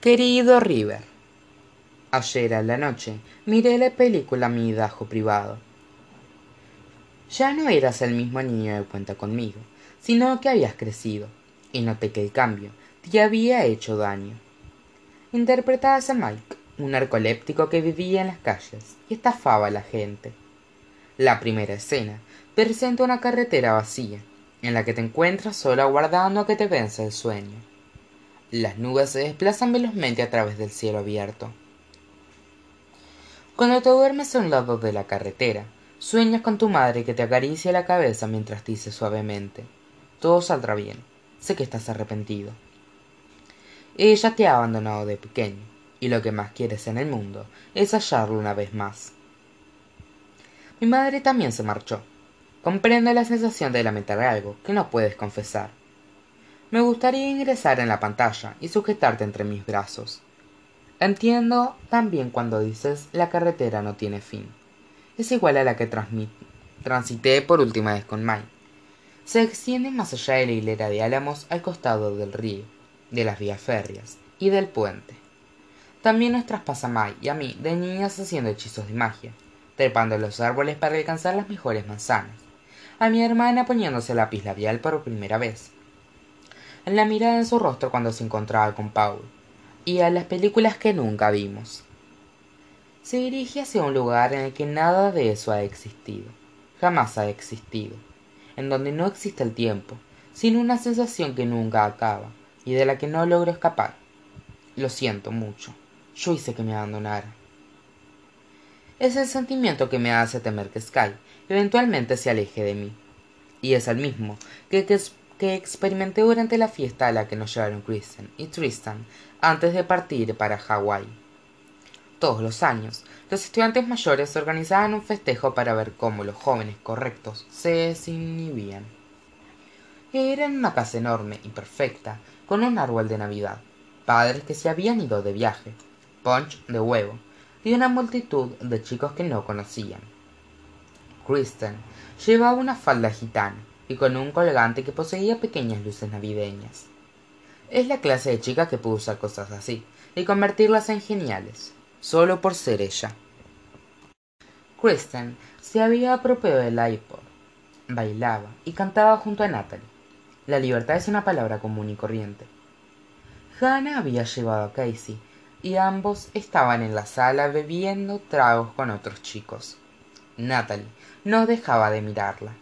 Querido River, ayer a la noche miré la película Mi Dajo Privado. Ya no eras el mismo niño de cuenta conmigo, sino que habías crecido, y noté que el cambio te había hecho daño. Interpretabas a Mike, un narcoléptico que vivía en las calles y estafaba a la gente. La primera escena presenta una carretera vacía, en la que te encuentras solo aguardando a que te vence el sueño. Las nubes se desplazan velozmente a través del cielo abierto. Cuando te duermes a un lado de la carretera, sueñas con tu madre que te acaricia la cabeza mientras dice suavemente, todo saldrá bien, sé que estás arrepentido. Ella te ha abandonado de pequeño, y lo que más quieres en el mundo es hallarlo una vez más. Mi madre también se marchó. Comprende la sensación de lamentar algo que no puedes confesar. Me gustaría ingresar en la pantalla y sujetarte entre mis brazos. Entiendo también cuando dices la carretera no tiene fin. Es igual a la que transité por última vez con Mike. Se extiende más allá de la hilera de álamos al costado del río, de las vías férreas y del puente. También nos traspasa Mai y a mí de niñas haciendo hechizos de magia, trepando los árboles para alcanzar las mejores manzanas. A mi hermana poniéndose lápiz labial por primera vez, la mirada en su rostro cuando se encontraba con Paul, y a las películas que nunca vimos. Se dirige hacia un lugar en el que nada de eso ha existido, jamás ha existido, en donde no existe el tiempo, sino una sensación que nunca acaba y de la que no logro escapar. Lo siento mucho, yo hice que me abandonara. Es el sentimiento que me hace temer que Sky eventualmente se aleje de mí, y es el mismo que, que, que experimenté durante la fiesta a la que nos llevaron Kristen y Tristan antes de partir para Hawái. Todos los años, los estudiantes mayores organizaban un festejo para ver cómo los jóvenes correctos se desinhibían. Era en una casa enorme y perfecta, con un árbol de Navidad, padres que se habían ido de viaje, punch de huevo, y una multitud de chicos que no conocían. Kristen llevaba una falda gitana, y con un colgante que poseía pequeñas luces navideñas. Es la clase de chica que puede usar cosas así y convertirlas en geniales, solo por ser ella. Kristen se había apropiado del iPod, bailaba y cantaba junto a Natalie. La libertad es una palabra común y corriente. Hannah había llevado a Casey y ambos estaban en la sala bebiendo tragos con otros chicos. Natalie no dejaba de mirarla.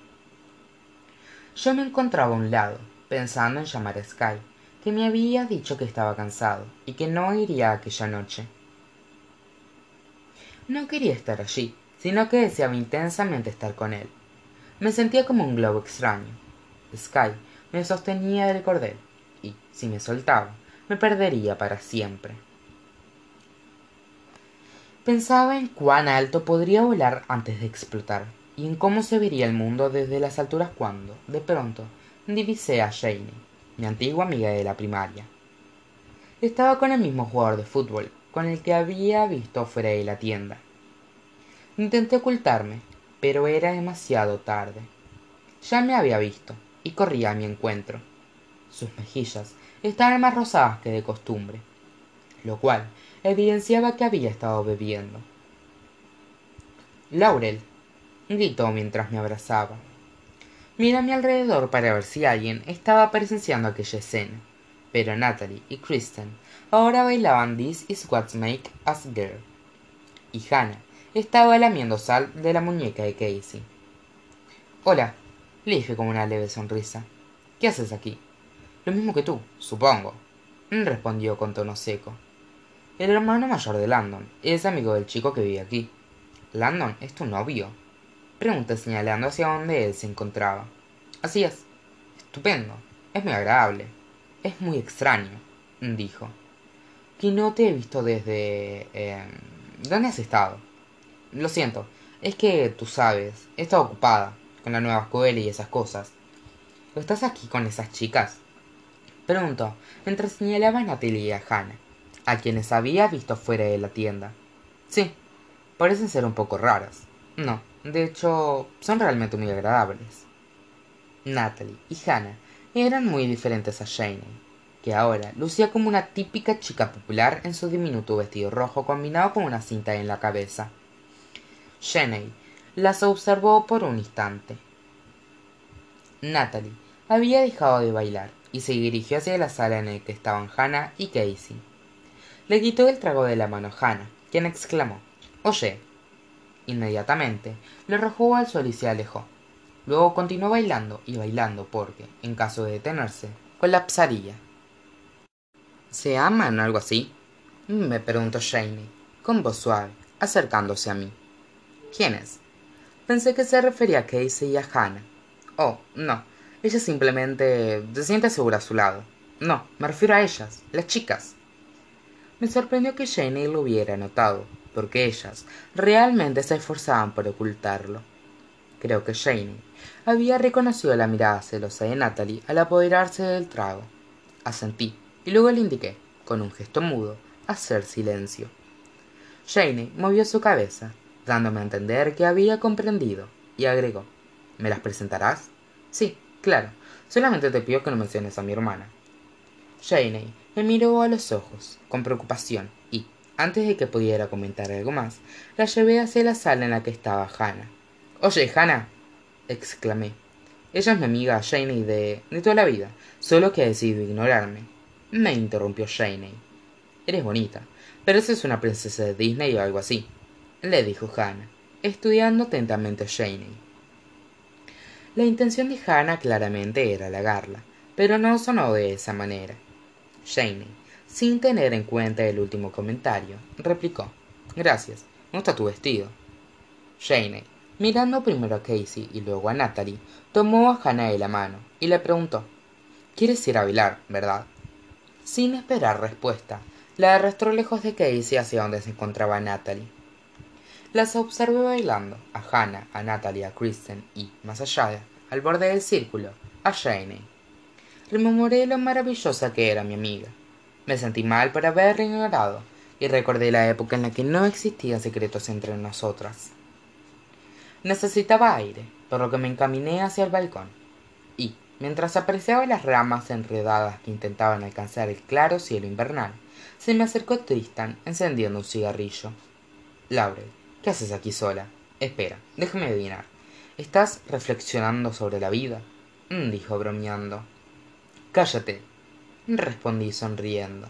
Yo me encontraba a un lado, pensando en llamar a Sky, que me había dicho que estaba cansado y que no iría aquella noche. No quería estar allí, sino que deseaba intensamente estar con él. Me sentía como un globo extraño. Sky me sostenía del cordel, y, si me soltaba, me perdería para siempre. Pensaba en cuán alto podría volar antes de explotar y en cómo se vería el mundo desde las alturas cuando, de pronto, divisé a Jane, mi antigua amiga de la primaria. Estaba con el mismo jugador de fútbol con el que había visto fuera de la tienda. Intenté ocultarme, pero era demasiado tarde. Ya me había visto y corría a mi encuentro. Sus mejillas estaban más rosadas que de costumbre, lo cual evidenciaba que había estado bebiendo. Laurel, gritó mientras me abrazaba. Miré a mi alrededor para ver si alguien estaba presenciando aquella escena, pero Natalie y Kristen ahora bailaban This is what makes us girl, y Hannah estaba lamiendo sal de la muñeca de Casey. Hola, le dije con una leve sonrisa. ¿Qué haces aquí? Lo mismo que tú, supongo, respondió con tono seco. El hermano mayor de Landon es amigo del chico que vive aquí. ¿Landon es tu novio? Pregunté señalando hacia donde él se encontraba. Así es. Estupendo. Es muy agradable. Es muy extraño, dijo. Que no te he visto desde... Eh, ¿Dónde has estado? Lo siento. Es que, tú sabes, he estado ocupada con la nueva escuela y esas cosas. ¿Estás aquí con esas chicas? Preguntó, mientras señalaba a Natalie y a Hannah, a quienes había visto fuera de la tienda. Sí, parecen ser un poco raras. No, de hecho, son realmente muy agradables. Natalie y Hannah eran muy diferentes a Jane. que ahora lucía como una típica chica popular en su diminuto vestido rojo combinado con una cinta en la cabeza. Jenny las observó por un instante. Natalie había dejado de bailar y se dirigió hacia la sala en la que estaban Hannah y Casey. Le quitó el trago de la mano a Hannah, quien exclamó Oye. Inmediatamente le arrojó al suelo y se alejó. Luego continuó bailando y bailando porque, en caso de detenerse, colapsaría. ¿Se aman algo así? me preguntó Janie, con voz suave, acercándose a mí. ¿Quiénes? Pensé que se refería a Casey y a Hannah. Oh, no. Ella simplemente se siente segura a su lado. No, me refiero a ellas, las chicas. Me sorprendió que Janie lo hubiera notado, porque ellas realmente se esforzaban por ocultarlo. Creo que Janie había reconocido la mirada celosa de Natalie al apoderarse del trago. Asentí y luego le indiqué, con un gesto mudo, hacer silencio. Janie movió su cabeza, dándome a entender que había comprendido, y agregó ¿Me las presentarás? Sí, claro. Solamente te pido que no menciones a mi hermana. Janie me miró a los ojos, con preocupación, antes de que pudiera comentar algo más, la llevé hacia la sala en la que estaba Hannah. Oye, Hannah, exclamé. Ella es mi amiga Janie de, de toda la vida, solo que ha decidido ignorarme. Me interrumpió Janie. Eres bonita, pero esa es una princesa de Disney o algo así le dijo Hannah, estudiando atentamente a Janie. La intención de Hannah claramente era halagarla, pero no sonó de esa manera. Janie, sin tener en cuenta el último comentario, replicó: Gracias, ¿no está tu vestido? Janie, mirando primero a Casey y luego a Natalie, tomó a Hannah de la mano y le preguntó: ¿Quieres ir a bailar, verdad? Sin esperar respuesta, la arrastró lejos de Casey hacia donde se encontraba Natalie. Las observé bailando, a Hannah, a Natalie, a Kristen y, más allá, al borde del círculo, a Janie. Rememoré lo maravillosa que era mi amiga. Me sentí mal por haberla ignorado y recordé la época en la que no existían secretos entre nosotras. Necesitaba aire, por lo que me encaminé hacia el balcón. Y, mientras apreciaba las ramas enredadas que intentaban alcanzar el claro cielo invernal, se me acercó Tristan encendiendo un cigarrillo. Laurel, ¿Qué haces aquí sola? Espera, déjame adivinar. ¿Estás reflexionando sobre la vida? Mm, dijo bromeando. Cállate, respondí sonriendo.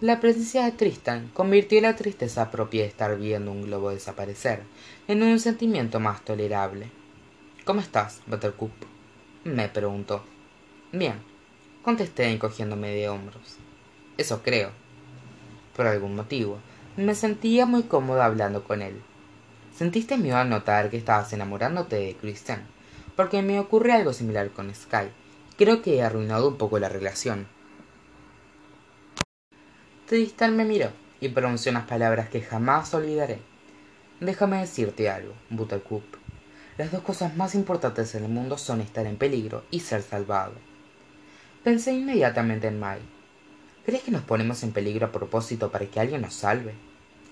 La presencia de Tristan convirtió la tristeza propia de estar viendo un globo desaparecer en un sentimiento más tolerable. ¿Cómo estás, Buttercup? me preguntó. Bien, contesté encogiéndome de hombros. Eso creo. Por algún motivo, me sentía muy cómoda hablando con él. ¿Sentiste miedo al notar que estabas enamorándote de Kristen? Porque me ocurre algo similar con Sky. Creo que he arruinado un poco la relación. Tristan me miró y pronunció unas palabras que jamás olvidaré. Déjame decirte algo, Buttercup. Las dos cosas más importantes en el mundo son estar en peligro y ser salvado. Pensé inmediatamente en Mike ¿Crees que nos ponemos en peligro a propósito para que alguien nos salve?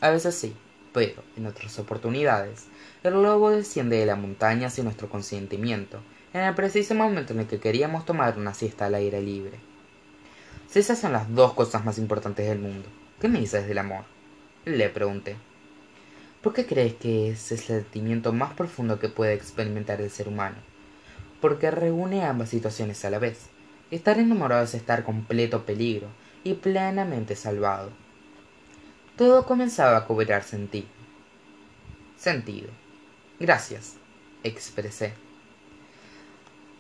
A veces sí, pero en otras oportunidades, el lobo desciende de la montaña sin nuestro consentimiento, en el preciso momento en el que queríamos tomar una siesta al aire libre. Si esas son las dos cosas más importantes del mundo, ¿qué me dices del amor? Le pregunté. ¿Por qué crees que es el sentimiento más profundo que puede experimentar el ser humano? Porque reúne ambas situaciones a la vez. Estar enamorado es estar completo peligro, y plenamente salvado. Todo comenzaba a cobrar sentido. Sentido. Gracias, expresé.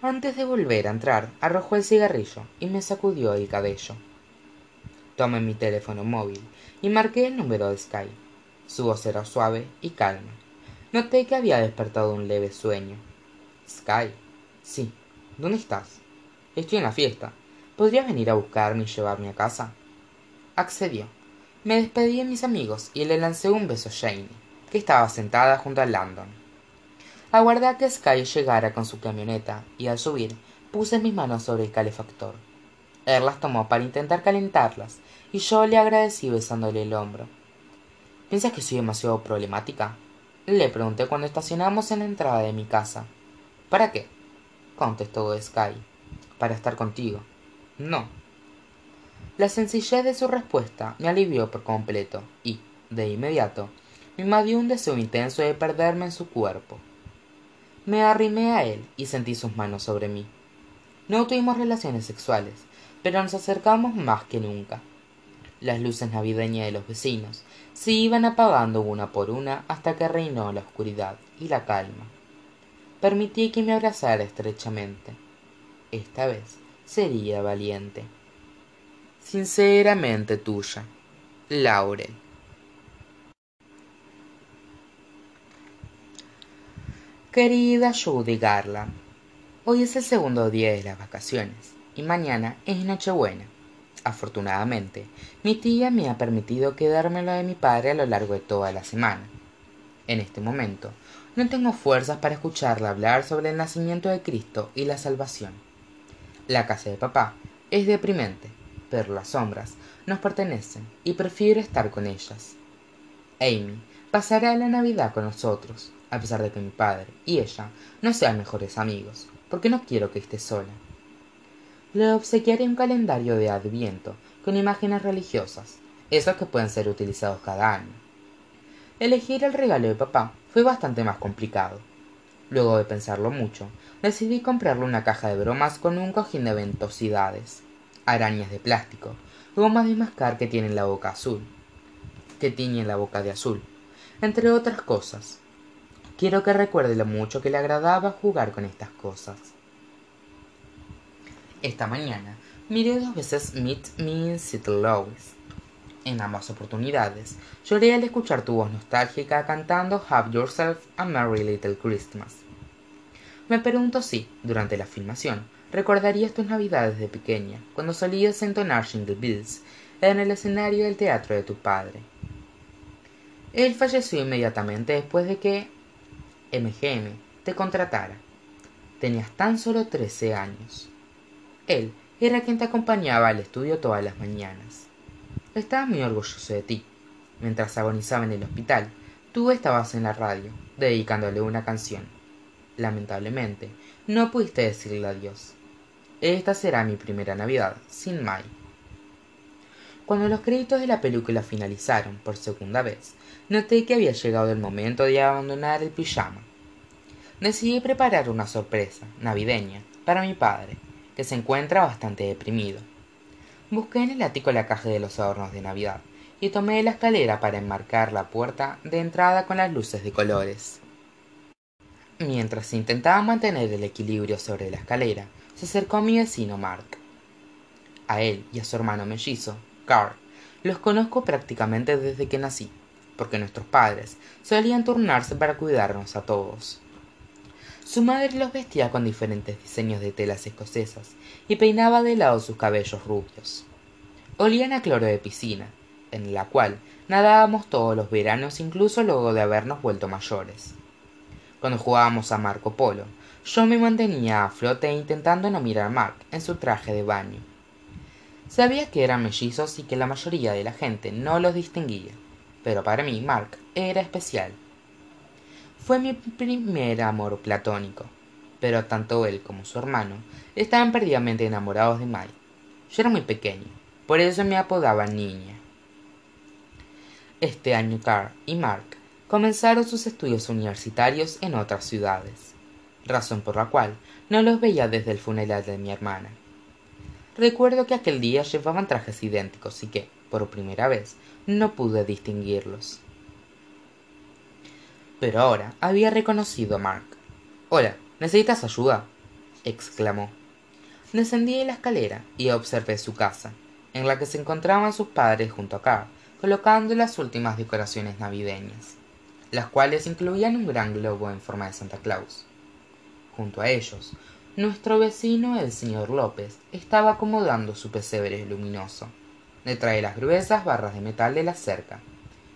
Antes de volver a entrar, arrojó el cigarrillo y me sacudió el cabello. Tomé mi teléfono móvil y marqué el número de Sky. Su voz era suave y calma. Noté que había despertado un leve sueño. Sky. Sí. ¿Dónde estás? Estoy en la fiesta. ¿Podrías venir a buscarme y llevarme a casa? Accedió. Me despedí de mis amigos y le lancé un beso a Janie, que estaba sentada junto a Landon. Aguardé a que Sky llegara con su camioneta y al subir puse mis manos sobre el calefactor. Él las tomó para intentar calentarlas y yo le agradecí besándole el hombro. ¿Piensas que soy demasiado problemática? Le pregunté cuando estacionamos en la entrada de mi casa. ¿Para qué? contestó Sky. Para estar contigo. No, la sencillez de su respuesta me alivió por completo y de inmediato me invadió un deseo intenso de perderme en su cuerpo me arrimé a él y sentí sus manos sobre mí. No tuvimos relaciones sexuales pero nos acercamos más que nunca. Las luces navideñas de los vecinos se iban apagando una por una hasta que reinó la oscuridad y la calma. Permití que me abrazara estrechamente. Esta vez sería valiente. Sinceramente tuya laurel querida judy garland. Hoy es el segundo día de las vacaciones y mañana es nochebuena. Afortunadamente mi tía me ha permitido quedarme lo de mi padre a lo largo de toda la semana. En este momento no tengo fuerzas para escucharla hablar sobre el nacimiento de cristo y la salvación. La casa de papá es deprimente pero las sombras nos pertenecen y prefiero estar con ellas. Amy pasará la navidad con nosotros a pesar de que mi padre y ella no sean mejores amigos porque no quiero que esté sola. Le obsequiaré un calendario de adviento con imágenes religiosas esos que pueden ser utilizados cada año. Elegir el regalo de papá fue bastante más complicado. Luego de pensarlo mucho decidí comprarle una caja de bromas con un cojín de ventosidades arañas de plástico gomas de mascar que tienen la boca azul que tiñen la boca de azul entre otras cosas quiero que recuerde lo mucho que le agradaba jugar con estas cosas esta mañana miré dos veces Meet Me in St. Louis. En ambas oportunidades lloré al escuchar tu voz nostálgica cantando Have Yourself a Merry Little Christmas. Me pregunto si, durante la filmación, recordarías tus navidades de pequeña, cuando solías entonar Jingle Bells en el escenario del teatro de tu padre. Él falleció inmediatamente después de que MGM te contratara. Tenías tan solo trece años. Él era quien te acompañaba al estudio todas las mañanas. Estaba muy orgulloso de ti. Mientras agonizaba en el hospital, tú estabas en la radio, dedicándole una canción. Lamentablemente, no pudiste decirle adiós. Esta será mi primera Navidad sin Mai. Cuando los créditos de la película finalizaron por segunda vez, noté que había llegado el momento de abandonar el pijama. Decidí preparar una sorpresa navideña para mi padre que se encuentra bastante deprimido. Busqué en el ático la caja de los adornos de Navidad y tomé la escalera para enmarcar la puerta de entrada con las luces de colores. Mientras intentaba mantener el equilibrio sobre la escalera, se acercó mi vecino Mark. A él y a su hermano mellizo, Los conozco prácticamente desde que nací, porque nuestros padres solían turnarse para cuidarnos a todos. Su madre los vestía con diferentes diseños de telas escocesas y peinaba de lado sus cabellos rubios. Olían a cloro de piscina, en la cual nadábamos todos los veranos incluso luego de habernos vuelto mayores. Cuando jugábamos a Marco Polo, yo me mantenía a flote intentando no mirar a Mark en su traje de baño. Sabía que eran mellizos y que la mayoría de la gente no los distinguía, pero para mí Mark era especial fue mi primer amor platónico, pero tanto él como su hermano estaban perdidamente enamorados de Mai. Yo era muy pequeño, por eso me apodaban niña. Este año Carl y Mark comenzaron sus estudios universitarios en otras ciudades, razón por la cual no los veía desde el funeral de mi hermana. Recuerdo que aquel día llevaban trajes idénticos y que, por primera vez, no pude distinguirlos pero ahora había reconocido a Mark. Hola, ¿necesitas ayuda? exclamó. Descendí de la escalera y observé su casa, en la que se encontraban sus padres junto a Carl, colocando las últimas decoraciones navideñas, las cuales incluían un gran globo en forma de Santa Claus. Junto a ellos, nuestro vecino el señor López estaba acomodando su pesebre luminoso, detrás de las gruesas barras de metal de la cerca.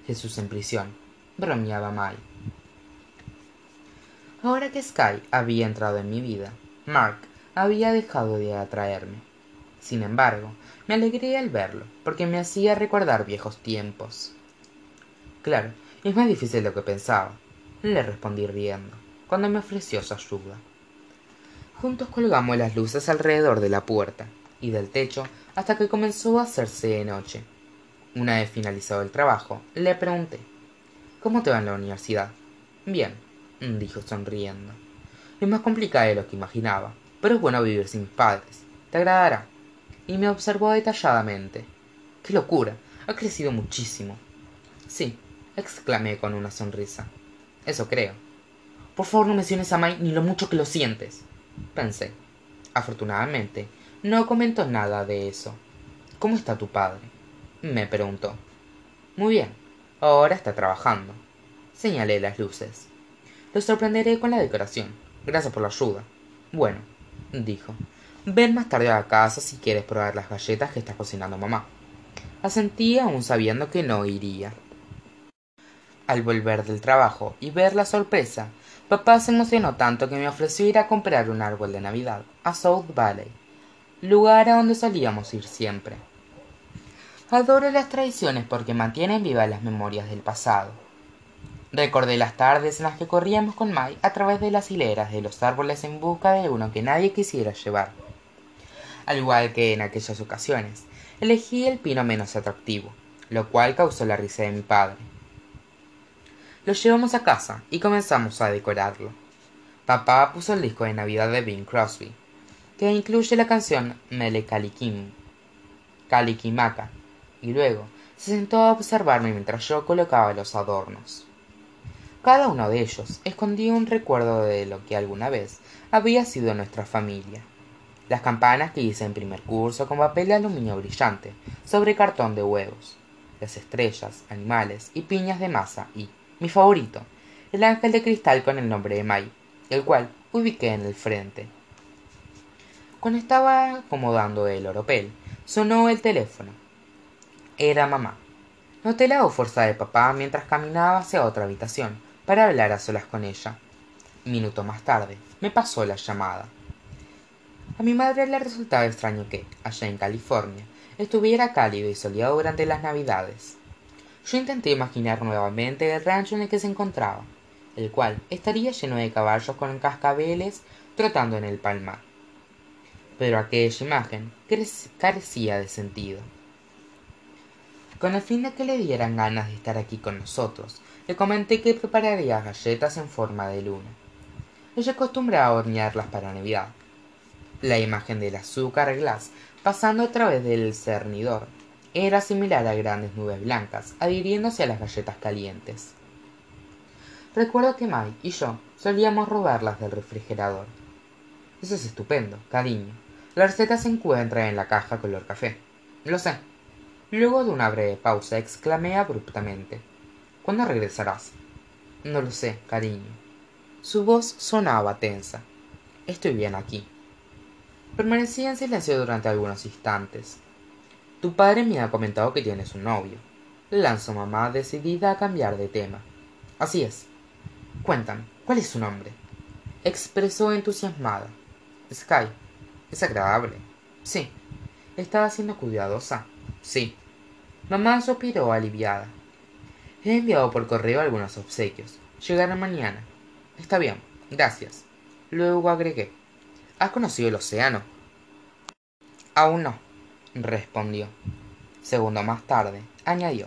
Jesús en prisión, bromeaba Mai. Ahora que Sky había entrado en mi vida, Mark había dejado de atraerme. Sin embargo, me alegré al verlo, porque me hacía recordar viejos tiempos. Claro, es más difícil de lo que pensaba, le respondí riendo, cuando me ofreció su ayuda. Juntos colgamos las luces alrededor de la puerta, y del techo hasta que comenzó a hacerse de noche. Una vez finalizado el trabajo, le pregunté ¿Cómo te va en la universidad? Bien, dijo sonriendo. Es más complicada de lo que imaginaba, pero es bueno vivir sin padres. Te agradará. Y me observó detalladamente. ¡Qué locura! Ha crecido muchísimo. Sí, exclamé con una sonrisa. Eso creo. Por favor no menciones a Mai ni lo mucho que lo sientes. Pensé. Afortunadamente, no comentó nada de eso. ¿Cómo está tu padre? me preguntó. Muy bien. Ahora está trabajando. Señalé las luces. Lo sorprenderé con la decoración. Gracias por la ayuda. Bueno, dijo. Ven más tarde a casa si quieres probar las galletas que está cocinando mamá. Asentí aún sabiendo que no iría. Al volver del trabajo y ver la sorpresa, papá se emocionó tanto que me ofreció ir a comprar un árbol de Navidad a South Valley, lugar a donde solíamos ir siempre. Adoro las tradiciones porque mantienen vivas las memorias del pasado. Recordé las tardes en las que corríamos con Mai a través de las hileras de los árboles en busca de uno que nadie quisiera llevar. Al igual que en aquellas ocasiones, elegí el pino menos atractivo, lo cual causó la risa de mi padre. Lo llevamos a casa y comenzamos a decorarlo. Papá puso el disco de Navidad de Bing Crosby, que incluye la canción Mele Kalikim, Kalikimaka, y luego se sentó a observarme mientras yo colocaba los adornos. Cada uno de ellos escondía un recuerdo de lo que alguna vez había sido nuestra familia las campanas que hice en primer curso con papel de aluminio brillante sobre cartón de huevos, las estrellas, animales y piñas de masa y, mi favorito, el ángel de cristal con el nombre de Mai, el cual ubiqué en el frente. Cuando estaba acomodando el oropel, sonó el teléfono. Era mamá. Noté la fuerza de papá mientras caminaba hacia otra habitación para hablar a solas con ella. Minuto más tarde, me pasó la llamada. A mi madre le resultaba extraño que, allá en California, estuviera cálido y soleado durante las navidades. Yo intenté imaginar nuevamente el rancho en el que se encontraba, el cual estaría lleno de caballos con cascabeles trotando en el palmar. Pero aquella imagen carecía de sentido. Con el fin de que le dieran ganas de estar aquí con nosotros, le comenté que prepararía galletas en forma de luna. Ella acostumbraba a hornearlas para Navidad, la imagen del azúcar glass pasando a través del cernidor era similar a grandes nubes blancas adhiriéndose a las galletas calientes. Recuerdo que Mike y yo solíamos robarlas del refrigerador. Eso es estupendo, cariño. La receta se encuentra en la caja color café. Lo sé. Luego de una breve pausa exclamé abruptamente. ¿Cuándo regresarás? No lo sé, cariño. Su voz sonaba tensa. Estoy bien aquí. Permanecí en silencio durante algunos instantes. Tu padre me ha comentado que tienes un novio. Lanzó mamá decidida a cambiar de tema. Así es. Cuéntame, ¿cuál es su nombre? Expresó entusiasmada. Sky. Es agradable. Sí. ¿Estaba siendo cuidadosa? Sí. Mamá suspiró aliviada. He enviado por correo algunos obsequios. Llegarán mañana. Está bien, gracias. Luego agregué. ¿Has conocido el océano? Aún no, respondió. Segundo más tarde, añadió.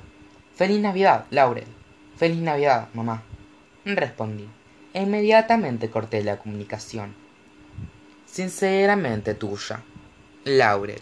Feliz Navidad, Laurel. Feliz Navidad, mamá. Respondí. E inmediatamente corté la comunicación. Sinceramente tuya, Laurel.